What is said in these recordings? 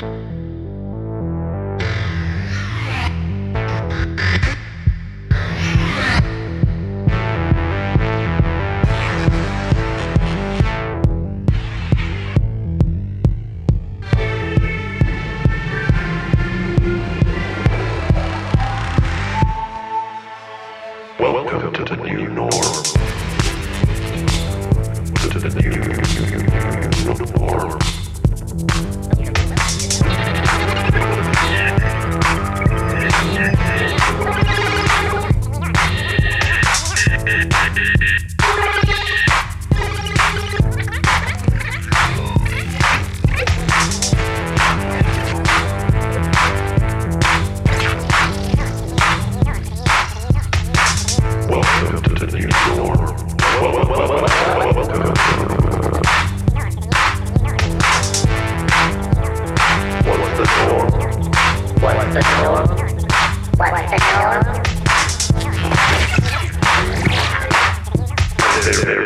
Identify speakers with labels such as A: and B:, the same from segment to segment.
A: thank you There, there.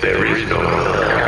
A: There is no other.